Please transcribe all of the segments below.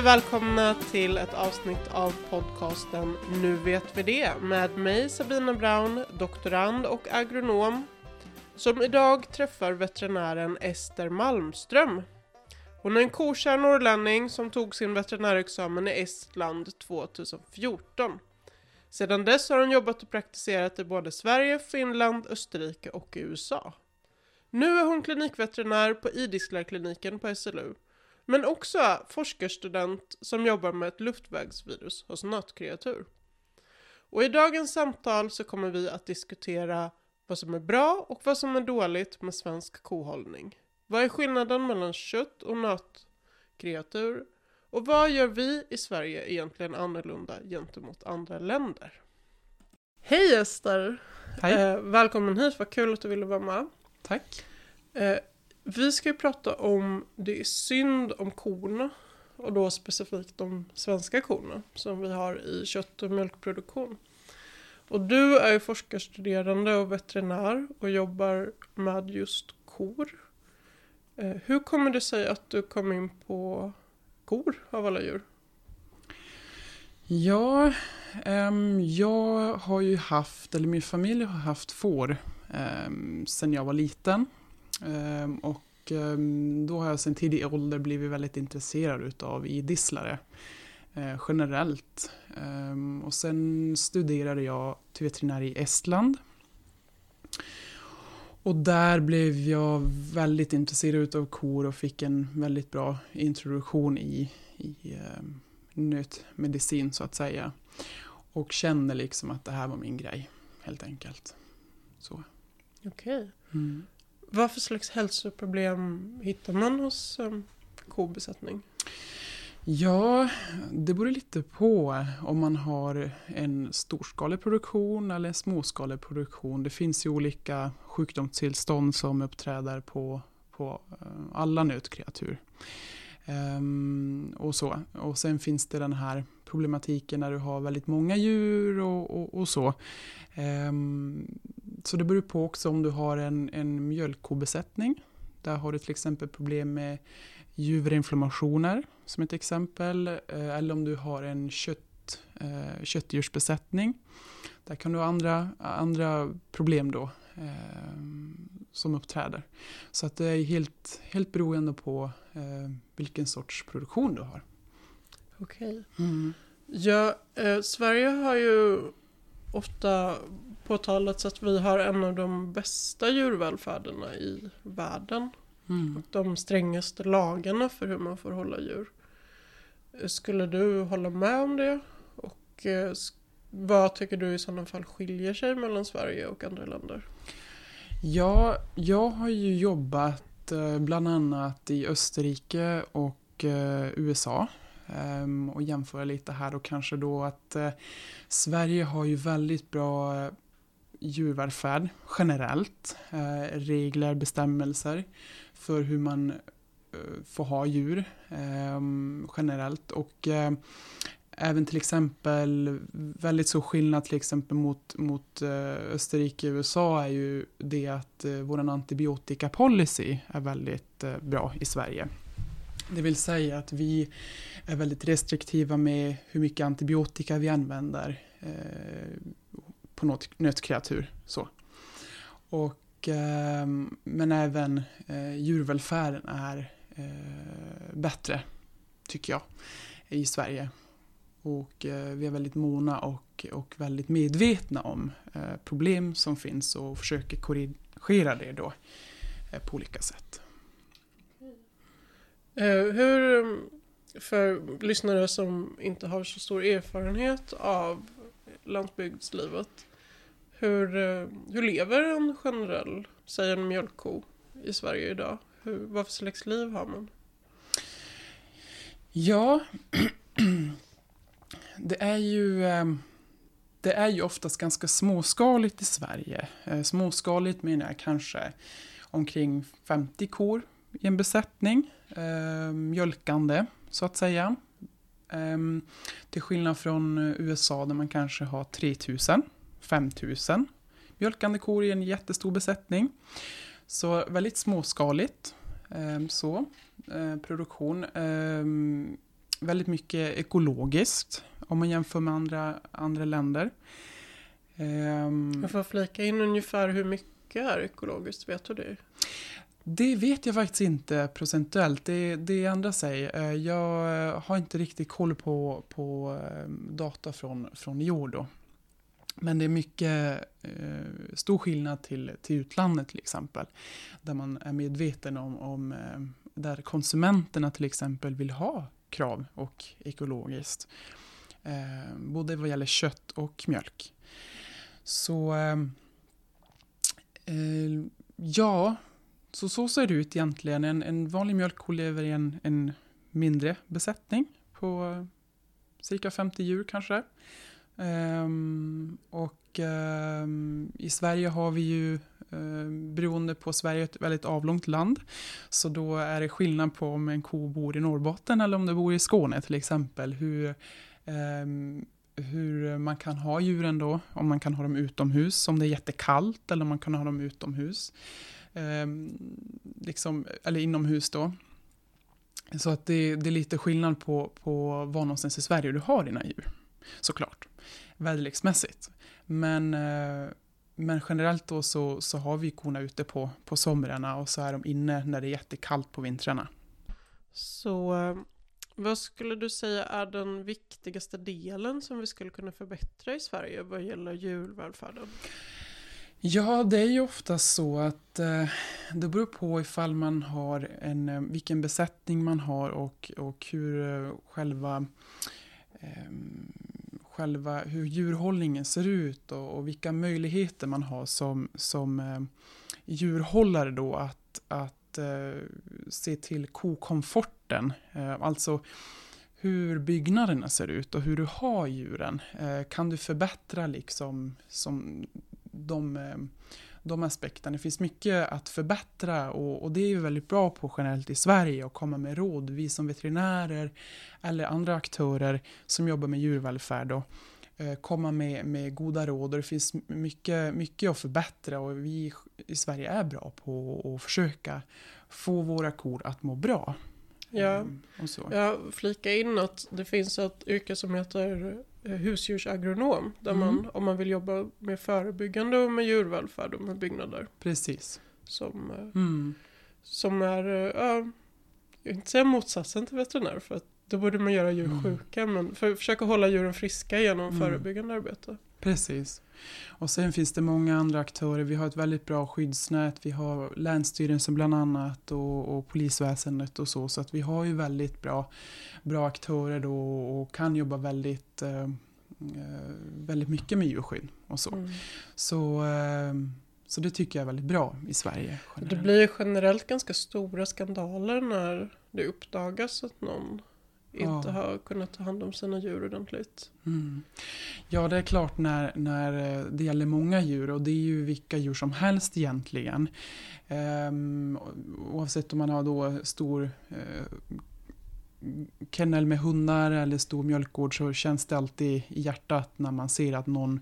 Hej och välkomna till ett avsnitt av podcasten Nu vet vi det med mig Sabina Brown, doktorand och agronom som idag träffar veterinären Ester Malmström. Hon är en kokär norrlänning som tog sin veterinärexamen i Estland 2014. Sedan dess har hon jobbat och praktiserat i både Sverige, Finland, Österrike och USA. Nu är hon klinikveterinär på Idisslarkliniken på SLU men också forskarstudent som jobbar med ett luftvägsvirus hos nötkreatur. Och i dagens samtal så kommer vi att diskutera vad som är bra och vad som är dåligt med svensk kohållning. Vad är skillnaden mellan kött och nötkreatur? Och vad gör vi i Sverige egentligen annorlunda gentemot andra länder? Hej Ester! Hej. Eh, välkommen hit, vad kul att du ville vara med. Tack. Eh, vi ska ju prata om det är synd om korna och då specifikt de svenska korna som vi har i kött och mjölkproduktion. Och du är ju forskarstuderande och veterinär och jobbar med just kor. Eh, hur kommer det sig att du kom in på kor av alla djur? Ja, ehm, jag har ju haft, eller min familj har haft får um, sen jag var liten. Ehm, och ehm, då har jag sen tidig ålder blivit väldigt intresserad av idisslare eh, generellt. Ehm, och sen studerade jag till veterinär i Estland. Och där blev jag väldigt intresserad av kor och fick en väldigt bra introduktion i, i nötmedicin så att säga. Och kände liksom att det här var min grej, helt enkelt. Så. Okej. Okay. Mm. Vad för slags hälsoproblem hittar man hos um, kobesättning? Ja, det beror lite på om man har en storskalig produktion eller en småskalig produktion. Det finns ju olika sjukdomstillstånd som uppträder på, på eh, alla nötkreatur. Um, och, så. och sen finns det den här problematiken när du har väldigt många djur och, och, och så. Um, så det beror på också om du har en, en mjölkkobesättning. Där har du till exempel problem med juverinflammationer som ett exempel. Eh, eller om du har en kött, eh, köttdjursbesättning. Där kan du ha andra, andra problem då eh, som uppträder. Så att det är helt, helt beroende på eh, vilken sorts produktion du har. Okej. Okay. Mm. Ja, eh, Sverige har ju ofta påtalats att vi har en av de bästa djurvälfärderna i världen. Mm. Och de strängaste lagarna för hur man får hålla djur. Skulle du hålla med om det? Och eh, vad tycker du i sådana fall skiljer sig mellan Sverige och andra länder? Ja, jag har ju jobbat eh, bland annat i Österrike och eh, USA Ehm, och jämföra lite här och kanske då att eh, Sverige har ju väldigt bra eh, djurvälfärd generellt, eh, regler, bestämmelser för hur man får ha djur ehm, generellt och även till exempel väldigt så skillnad till exempel mot, mot Österrike och USA är ju det att eh, vår antibiotikapolicy är väldigt bra i Sverige. Det vill säga att vi är väldigt restriktiva med hur mycket antibiotika vi använder eh, på något nötkreatur. Så. Och, eh, men även eh, djurvälfärden är eh, bättre, tycker jag, i Sverige. Och eh, vi är väldigt måna och, och väldigt medvetna om eh, problem som finns och försöker korrigera det då eh, på olika sätt. Eh, hur, mm, för lyssnare som inte har så stor erfarenhet av landsbygdslivet, hur, eh, hur lever en generell, säg en mjölkko i Sverige idag? Hur, vad för slags liv har man? Ja, det är ju eh, det är ju oftast ganska småskaligt i Sverige. Småskaligt menar jag kanske omkring 50 kor i en besättning. Eh, mjölkande, så att säga. Ehm, till skillnad från USA där man kanske har 3000 5000 mjölkande kor i en jättestor besättning. Så väldigt småskaligt. Eh, så, eh, produktion. Eh, väldigt mycket ekologiskt om man jämför med andra, andra länder. Um, jag får flika in ungefär hur mycket är ekologiskt, vet du det? Det vet jag faktiskt inte procentuellt, det, det ändrar sig. Eh, jag har inte riktigt koll på, på eh, data från, från i år då. Men det är mycket eh, stor skillnad till, till utlandet till exempel. Där man är medveten om, om eh, där konsumenterna till exempel vill ha krav och ekologiskt. Eh, både vad gäller kött och mjölk. Så eh, eh, ja, så, så ser det ut egentligen. En, en vanlig mjölkko lever i en, en mindre besättning på eh, cirka 50 djur kanske. Um, och um, i Sverige har vi ju, um, beroende på Sverige, ett väldigt avlångt land. Så då är det skillnad på om en ko bor i Norrbotten eller om det bor i Skåne till exempel. Hur, ehm, hur man kan ha djuren då, om man kan ha dem utomhus, om det är jättekallt eller om man kan ha dem utomhus. Ehm, liksom, eller inomhus då. Så att det, det, är lite skillnad på, på var någonstans i Sverige du har dina djur. Såklart väderleksmässigt. Men, eh, men generellt då så, så har vi korna ute på, på somrarna och så är de inne när det är jättekallt på vintrarna. Så eh, vad skulle du säga är den viktigaste delen som vi skulle kunna förbättra i Sverige vad gäller djurvälfärden? Ja, det är ju ofta så att eh, det beror på ifall man har en, eh, vilken besättning man har och, och hur eh, själva eh, själva hur djurhållningen ser ut och, och vilka möjligheter man har som, som eh, djurhållare då att, att eh, se till kokomforten. Eh, alltså hur byggnaderna ser ut och hur du har djuren. Eh, kan du förbättra liksom som de eh, de aspekterna. Det finns mycket att förbättra och, och, det är vi väldigt bra på generellt i Sverige att komma med råd. Vi som veterinärer eller andra aktörer som jobbar med djurvälfärd och eh, komma med, med goda råd. Och det finns mycket, mycket att förbättra och vi i Sverige är bra på att försöka få våra kor att må bra. Ja, mm, jag flika in att det finns ett yrke som heter eh, husdjursagronom. Där mm. man, om man vill jobba med förebyggande och med djurvälfärd och med byggnader. Precis. Som, eh, mm. som är, eh, ja, inte säga motsatsen till veterinär för att då borde man göra djur mm. sjuka. Men för försöka hålla djuren friska genom mm. förebyggande arbete. Precis. Och sen finns det många andra aktörer. Vi har ett väldigt bra skyddsnät. Vi har Länsstyrelsen bland annat och, och polisväsendet och så. Så att vi har ju väldigt bra, bra aktörer då och kan jobba väldigt, eh, eh väldigt mycket med djurskydd och så. Mm. Så, eh, så det tycker jag är väldigt bra i Sverige. Generellt. Det blir generellt ganska stora skandaler när det uppdagas att någon inte ja. har kunnat ta hand om sina djur ordentligt. Mm. Ja, det är klart när, när eh, det gäller många djur och det är ju vilka djur som helst egentligen. Um, oavsett om man har då stor uh, kennel med hundar eller stor mjölkgård så känns det alltid i hjärtat när man ser att någon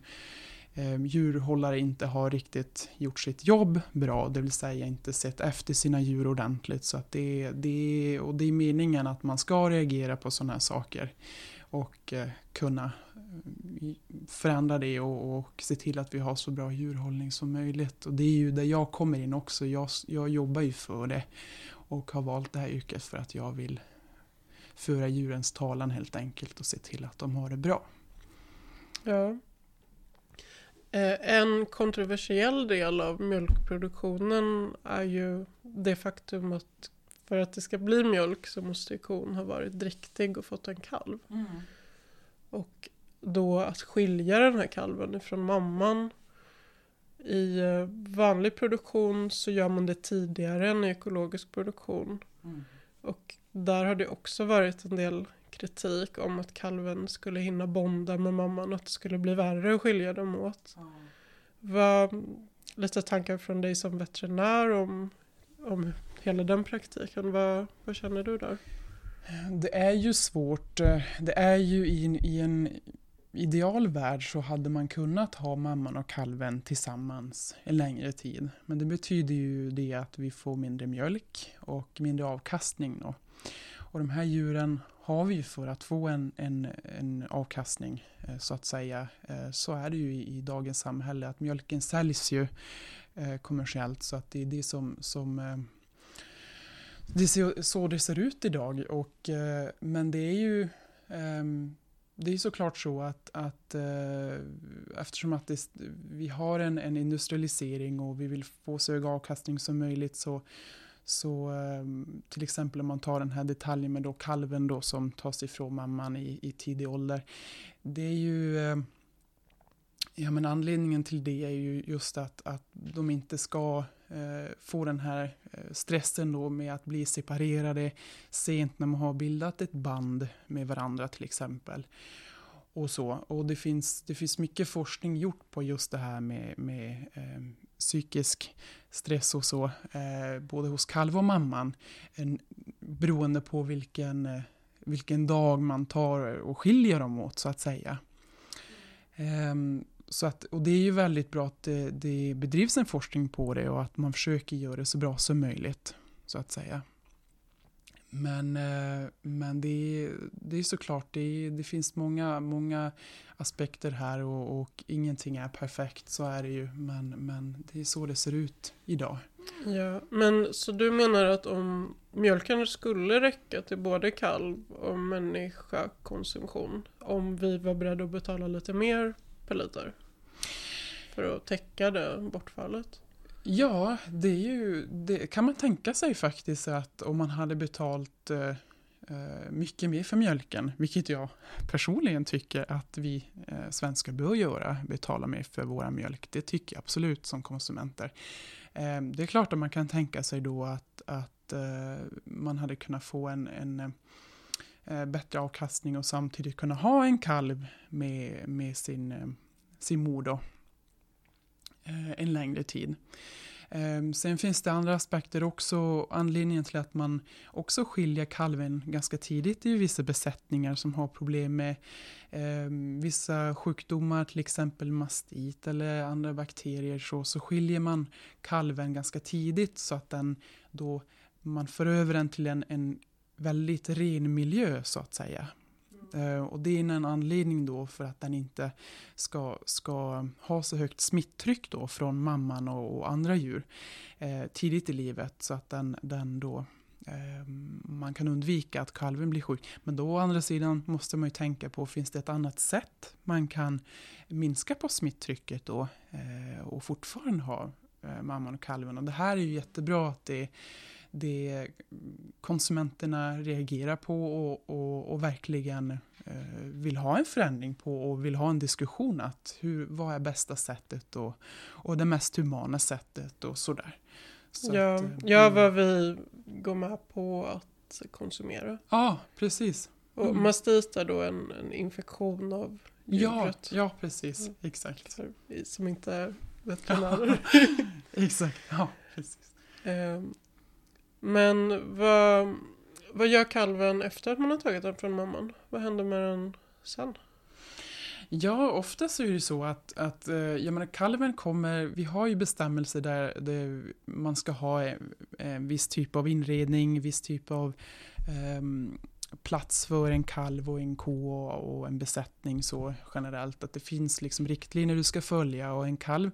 Ehm, djurhållare inte har riktigt gjort sitt jobb bra, det vill säga inte sett efter sina djur ordentligt. Så att det, det, och det är meningen att man ska reagera på sådana här saker och eh, kunna eh, förändra det och, och, se till att vi har så bra djurhållning som möjligt. Och det är ju där jag kommer in också. Jag, jag jobbar ju för det och har valt det här yrket för att jag vill föra djurens talan helt enkelt och se till att de har det bra. Ja. Eh, en kontroversiell del av mjölkproduktionen är ju det faktum att för att det ska bli mjölk så måste kon ha varit dräktig och fått en kalv. Mm. Och då att skilja den här kalven ifrån mamman. I eh, vanlig produktion så gör man det tidigare än i ekologisk produktion. Mm. Och där har det också varit en del kritik om att kalven skulle hinna bonda med mamman och att det skulle bli värre att skilja dem åt. Mm. Vad, lite tankar från dig som veterinär om, om hela den praktiken. Vad, vad känner du där? Det är ju svårt. Det är ju i en, i en ideal värld så hade man kunnat ha mamman och kalven tillsammans en längre tid. Men det betyder ju det att vi får mindre mjölk och mindre avkastning. Då. Och de här djuren har vi ju för att få en, en, en avkastning eh, så att säga. Eh, så är det ju i, i dagens samhälle att mjölken säljs ju eh, kommersiellt så att det är det som, som det är så det ser ut idag. Och, men det är ju ehm, det är såklart så att, att eftersom att det, vi har en, en, industrialisering och vi vill få så hög avkastning som möjligt så, så ehm, till exempel om man tar den här detaljen med då kalven då som tas ifrån mamman i, i tidig ålder. Det är ju ehm, Ja, men anledningen till det är ju just att, att de inte ska eh, få den här eh, stressen då med att bli separerade sent när man har bildat ett band med varandra till exempel. Och så. Och det finns, det finns mycket forskning gjort på just det här med, med eh, psykisk stress och så, eh, både hos kalv och mamman, en, beroende på vilken, eh, vilken dag man tar och skiljer dem åt så att säga. Eh, så att, och det är ju väldigt bra att det, det bedrivs en forskning på det och att man försöker göra det så bra som möjligt, så att säga. Men, eh, men det, det är såklart, det, det finns många, många aspekter här och, och ingenting är perfekt, så är det ju. Men, men det är så det ser ut idag. Ja, men så du menar att om mjölken skulle räcka till både kalv och människakonsumtion, om vi var beredda att betala lite mer per liter? För att täcka det bortfallet? Ja, det, är ju, det kan man tänka sig faktiskt att om man hade betalt eh, eh, mycket mer för mjölken, vilket jag personligen tycker att vi eh, svenskar bör göra, betala mer för våra mjölk. Det tycker jag absolut som konsumenter. Eh, det är klart att man kan tänka sig då att, att eh, man hade kunnat få en, en eh, bättre avkastning och samtidigt kunna ha en kalv med, med sin, eh, sin mor då, Eh, en längre tid. Ehm, sen finns det andra aspekter också. Anledningen till att man också skiljer kalven ganska tidigt i vissa besättningar som har problem med eh, vissa sjukdomar, till exempel mastit eller andra bakterier, så, så skiljer man kalven ganska tidigt så att den då man för över den till en, en väldigt ren miljö så att säga. Eh, och det är en anledning då för att den inte ska, ska ha så högt smitttryck då från mamman och, och andra djur eh, tidigt i livet så att den, den då eh, man kan undvika att kalven blir sjuk. Men då å andra sidan måste man ju tänka på, finns det ett annat sätt man kan minska på smitttrycket då eh, och fortfarande ha eh, mamman och kalven? Och det här är ju jättebra att det det konsumenterna reagerar på och, och, och verkligen eh, vill ha en förändring på och vill ha en diskussion att hur, vad är bästa sättet och, och det mest humana sättet och sådär. Så ja, att, eh, ja, vad vi går med på att konsumera. Ja, precis. Och mm. mastit är då en, en infektion av djuret. Ja, ja precis. Mm. Exakt. För vi som inte är veterinärer. Exakt, ja precis. Um, men vad, vad gör kalven efter att man har tagit den från mamman? Vad händer med den sen? Ja, ofta så är det så att, att eh, jag menar, kalven kommer, vi har ju bestämmelser där, där man ska ha en, en viss typ av inredning, viss typ av um, plats för en kalv och en ko och, en besättning så generellt. Att det finns liksom riktlinjer du ska följa och en kalv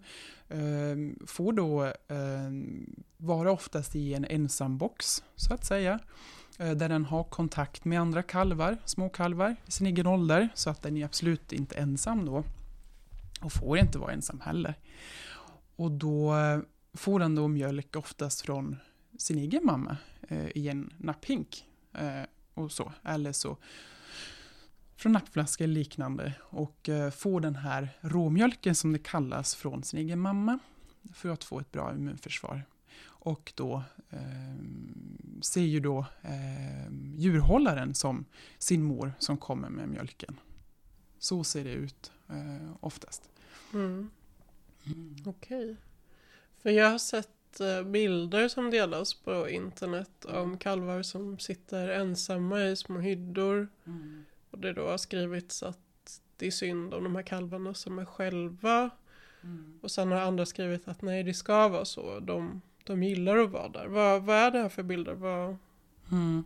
eh, får då eh, vara oftast i en ensam box så att säga. Eh, där den har kontakt med andra kalvar, små kalvar i sin egen ålder så att den är absolut inte ensam då. Och får inte vara ensam heller. Och då eh, får den då mjölk oftast från sin egen mamma eh, i en napphink. Eh, och så. Eller så från nappflaska eller liknande och eh, få den här råmjölken som det kallas från sin egen mamma för att få ett bra immunförsvar. Och då eh, ser ju då eh, djurhållaren som sin mor som kommer med mjölken. Så ser det ut eh, oftast. Mm. Mm. Okej. Okay. För jag har sett Eh, bilder som delas på internet om kalvar som sitter ensamma i små hyddor. Mm. Och det då har skrivits att det är synd om de här kalvarna som är själva. Mm. Och sen har andra skrivit att nej det ska vara så. De, de gillar att vara där. Vad, vad är det här för bilder? Vad... Mm.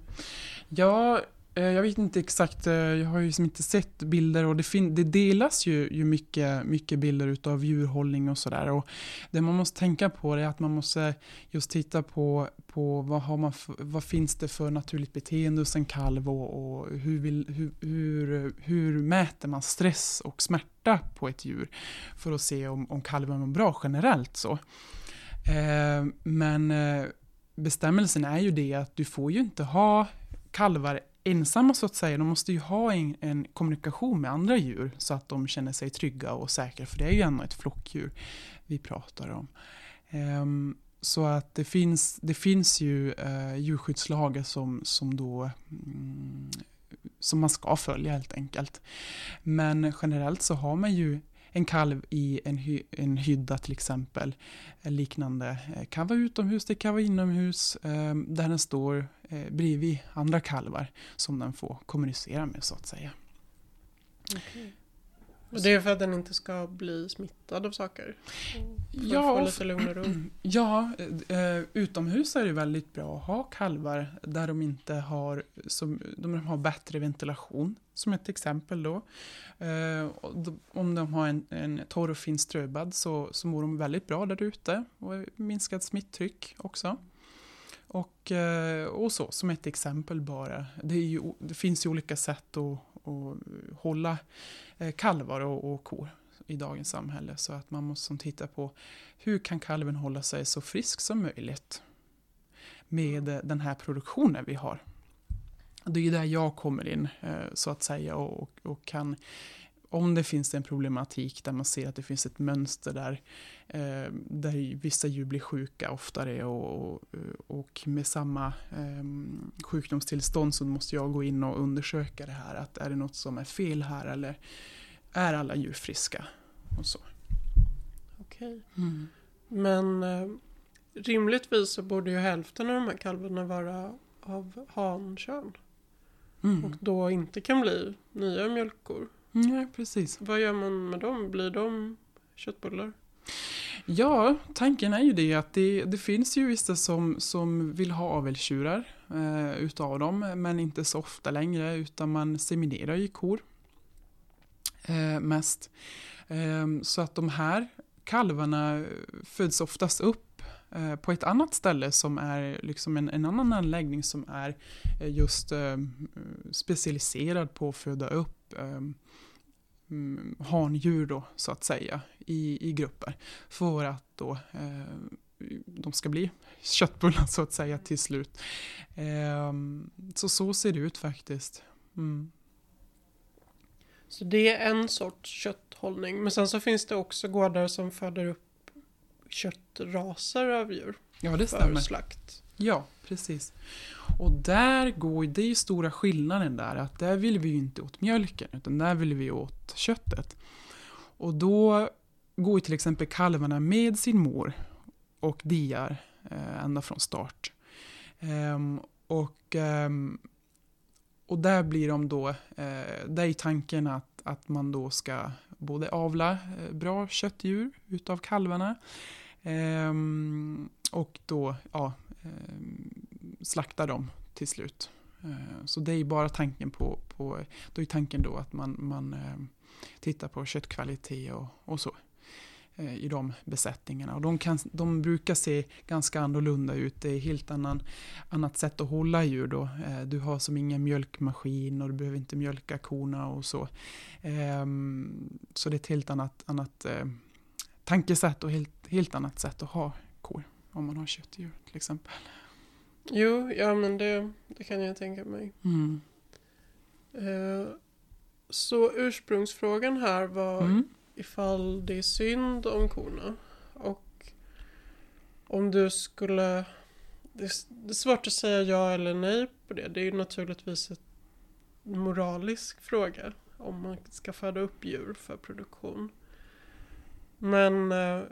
Ja, Eh, jag vet inte exakt, eh, jag har ju liksom inte sett bilder och det, fin- det delas ju, ju mycket, mycket bilder utav djurhållning och sådär. Och det man måste tänka på är att man måste just titta på, på vad, har man vad finns det för naturligt beteende hos en kalv och, och hur, vill, hur, hur, hur mäter man stress och smärta på ett djur för att se om, om kalven mår bra generellt så. Eh, men eh, bestämmelsen är ju det att du får ju inte ha kalvar ensamma så att säga. De måste ju ha en, en, kommunikation med andra djur så att de känner sig trygga och säkra. För det är ju ändå ett flockdjur vi pratar om. Um, så att det finns, det finns ju uh, djurskyddslagar som, som då mm, som man ska följa helt enkelt. Men generellt så har man ju en kalv i en, hy, en hydda till exempel. Eh, liknande eh, kan vara utomhus, det kan vara inomhus, ehm, där den står eh, bredvid andra kalvar som den får kommunicera med så att säga. Okay. Och det är för att den inte ska bli smittad av saker? Ja, få lite lugn och ro. ja eh, utomhus är det väldigt bra att ha kalvar där de inte har, som, de har bättre ventilation, som ett exempel då. Eh, om de har en, en torr och fin ströbädd så, så mår de väldigt bra där ute och minskat smitttryck också. Och, eh, och så, som ett exempel bara. Det, ju, det finns ju olika sätt att, och hålla eh, kalvar och, och kor i dagens samhälle. Så att man måste titta på hur kan kalven hålla sig så frisk som möjligt med eh, den här produktionen vi har. Det är där jag kommer in eh, så att säga och, och kan om det finns en problematik där man ser att det finns ett mönster där, eh, där vissa djur blir sjuka oftare och, och med samma eh, sjukdomstillstånd så måste jag gå in och undersöka det här. Att är det något som är fel här eller är alla djur friska? Och så. Okej. Mm. Men eh, rimligtvis så borde ju hälften av de här kalvarna vara av hankön. Mm. Och då inte kan bli nya mjölkkor. Nej, precis. Vad gör man med dem? Blir de köttbullar? Ja, tanken är ju det att det, det finns ju vissa som, som vill ha avelstjurar eh, utav dem, men inte så ofta längre, utan man seminerar ju kor eh, mest. Eh, så att de här kalvarna föds oftast upp eh, på ett annat ställe som är liksom en, en annan anläggning som är eh, just eh, specialiserad på att föda upp mm, handjur då, så att säga, i, i grupper. För att då eh, de ska bli köttbullar så att säga till slut. Eh, så så ser det ut faktiskt. Mm. Så det är en sorts kötthållning. Men sen så finns det också gårdar som föder upp köttraser av djur. Ja, det stämmer. För slakt. Ja, precis. Och där går, det är ju stora skillnaden där, att där vill vi ju inte åt mjölken, utan där vill vi åt köttet. Och då går ju till exempel kalvarna med sin mor och diar eh, ända från start. Ehm, och, ehm, och där blir de då, eh, där är tanken att, att man då ska både avla eh, bra köttdjur utav kalvarna ehm, och då ja, ehm, slaktar slakta dem till slut. Eh, så det är bara tanken på, på då är tanken då att man, man eh, tittar på köttkvalitet och, och så eh, i de besättningarna. Och de, kan, de brukar se ganska annorlunda ut. Det är helt annan, annat sätt att hålla djur då. Du har som ingen mjölkmaskin och du behöver inte mjölka korna och så. Ehm, så det är ett helt annat, annat tankesätt och helt, helt annat sätt att ha kor om man har köttdjur till exempel. Jo, ja men det, det kan jag tänka mig. Mm. Eh, så ursprungsfrågan här var mm. ifall det är synd om korna. Och om du skulle... Det är, det är svårt att säga ja eller nej på det. Det är ju naturligtvis en moralisk fråga. Om man ska föda upp djur för produktion. Men eh,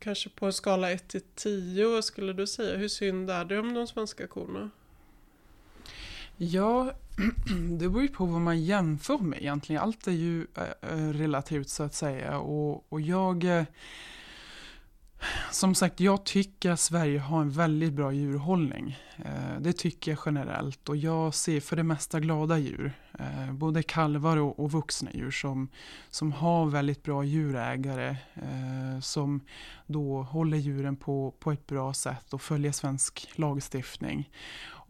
Kanske på en skala 1 till 10, vad skulle du säga? Hur synd är det om de svenska korna? Ja, det beror ju på vad man jämför med egentligen. Allt är ju äh, relativt så att säga. Och, och jag... Äh, Som sagt, jag tycker att Sverige har en väldigt bra djurhållning. Det tycker jag generellt och jag ser för det mesta glada djur. Eh, både kalvar och, och vuxna djur som, som har väldigt bra djurägare. Eh, som då håller djuren på, på ett bra sätt och följer svensk lagstiftning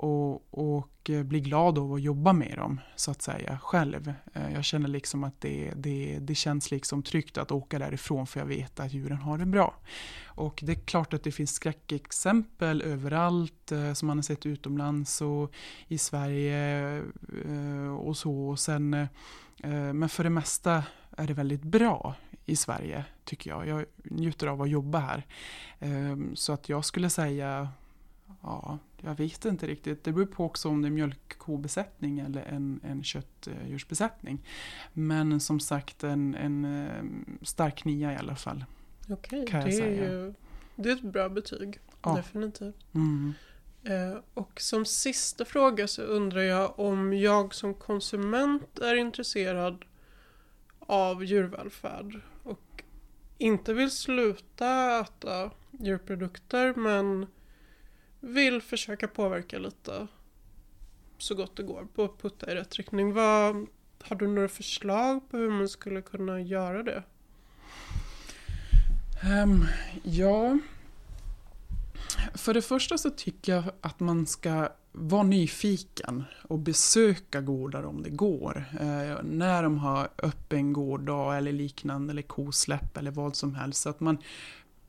och, och eh, blir glad av att jobba med dem, så att säga, själv. Eh, jag känner liksom att det, det, det känns liksom tryggt att åka därifrån för jag vet att djuren har det bra. Och det är klart att det finns skräckexempel överallt eh, som man har sett utomlands och i Sverige eh, och så. Och sen, eh, men för det mesta är det väldigt bra i Sverige, tycker jag. Jag njuter av att jobba här. Ehm, så att jag skulle säga ja, jag vet inte riktigt. Det beror på också om det är mjölkkobesättning eller en, en köttdjursbesättning. Men som sagt en, en eh, stark nia i alla fall. Okej, det, är ju, det är ett bra betyg. Ja. Definitivt. Mm. Eh, och som sista fråga så undrar jag om jag som konsument är intresserad av djurvälfärd och inte vill sluta äta djurprodukter men vill försöka påverka lite så gott det går på att putta i rätt riktning. Vad, har du några förslag på hur man skulle kunna göra det? Um, ja, för det första så tycker jag att man ska vara nyfiken och besöka gårdar om det går. Eh, när de har öppen gårdag eller liknande eller kosläpp eller vad som helst. Så att man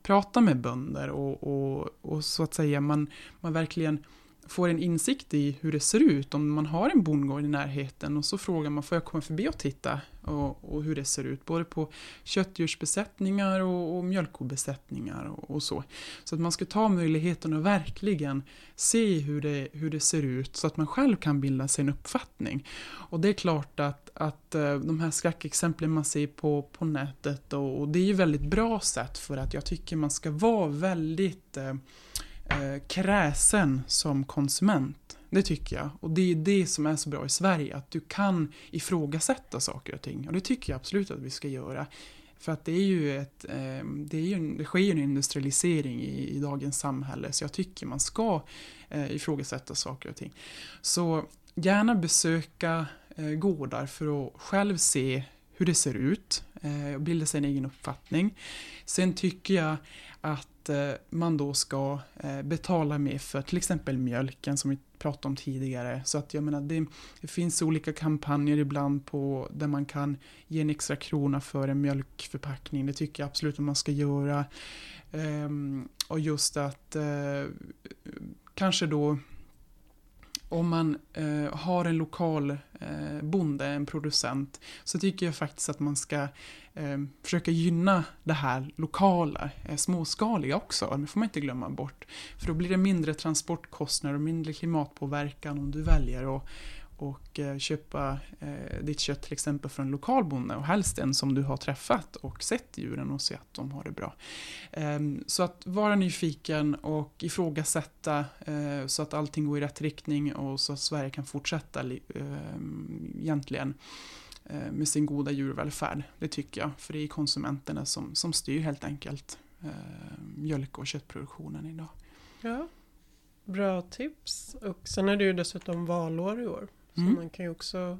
pratar med bönder och, och, och så att säga man, man verkligen får en insikt i hur det ser ut om man har en bondgård i närheten och så frågar man får jag komma förbi och titta och, och hur det ser ut både på köttdjursbesättningar och, och mjölkkobesättningar och, och, så. Så att man ska ta möjligheten att verkligen se hur det, hur det ser ut så att man själv kan bilda sig en uppfattning. Och det är klart att, att eh, de här skräckexemplen man ser på, på nätet och, och det är ju väldigt bra sätt för att jag tycker man ska vara väldigt eh, eh, kräsen som konsument. Det tycker jag. Och det är det som är så bra i Sverige, att du kan ifrågasätta saker och ting. Och det tycker jag absolut att vi ska göra. För att det är ju ett, eh, det, är ju, det sker ju en industrialisering i, i dagens samhälle, så jag tycker man ska eh, ifrågasätta saker och ting. Så gärna besöka eh, gårdar för att själv se hur det ser ut eh, och bilda sig en egen uppfattning. Sen tycker jag att eh, man då ska eh, betala mer för till exempel mjölken som vi pratade om tidigare. Så att jag menar, det, det, finns olika kampanjer ibland på där man kan ge en extra krona för en mjölkförpackning. Det tycker jag absolut att man ska göra. Ehm, och just att eh, kanske då om man eh, har en lokal eh, bonde, en producent, så tycker jag faktiskt att man ska eh, försöka gynna det här lokala, eh, småskaliga också. Det får man inte glömma bort. För då blir det mindre transportkostnader och mindre klimatpåverkan om du väljer att och eh, köpa eh, ditt kött till exempel från en lokal bonde och helst en som du har träffat och sett djuren och se att de har det bra. Eh, så att vara nyfiken och ifrågasätta eh, så att allting går i rätt riktning och så att Sverige kan fortsätta eh, egentligen eh, med sin goda djurvälfärd. Det tycker jag, för det är konsumenterna som, som styr helt enkelt eh, mjölk och köttproduktionen idag. Ja, Bra tips. Och sen är det ju dessutom valår i år. Så mm. man kan ju också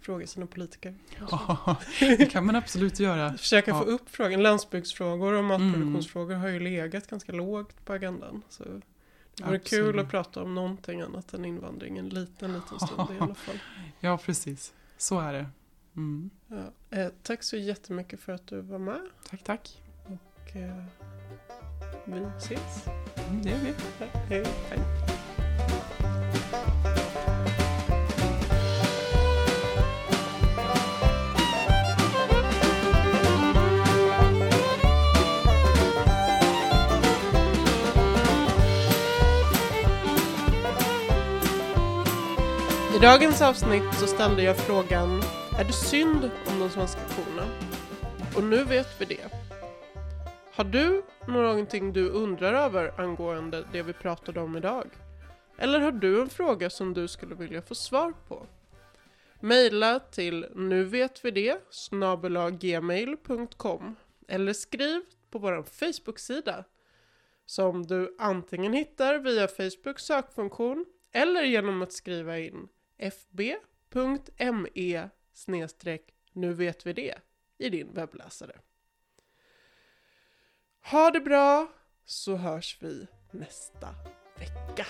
fråga sina politiker. Ja, det kan man absolut göra. Försöka ja. få upp frågan. Landsbygdsfrågor och matproduktionsfrågor mm. har ju legat ganska lågt på agendan. Så det vore kul att prata om någonting annat än invandring en liten, liten stund i alla fall. Ja, precis. Så är det. Mm. Ja. Eh, tack så jättemycket för att du var med. Tack, tack. Och eh, vi ses. Mm, det gör vi. Hej. Hej. I dagens avsnitt så ställde jag frågan Är det synd om de svenska korna? Och nu vet vi det. Har du någonting du undrar över angående det vi pratade om idag? Eller har du en fråga som du skulle vilja få svar på? Maila till nuvetvidet snabelaggmail.com eller skriv på vår Facebook-sida som du antingen hittar via Facebooks sökfunktion eller genom att skriva in fb.me nu vet vi det i din webbläsare. Ha det bra så hörs vi nästa vecka.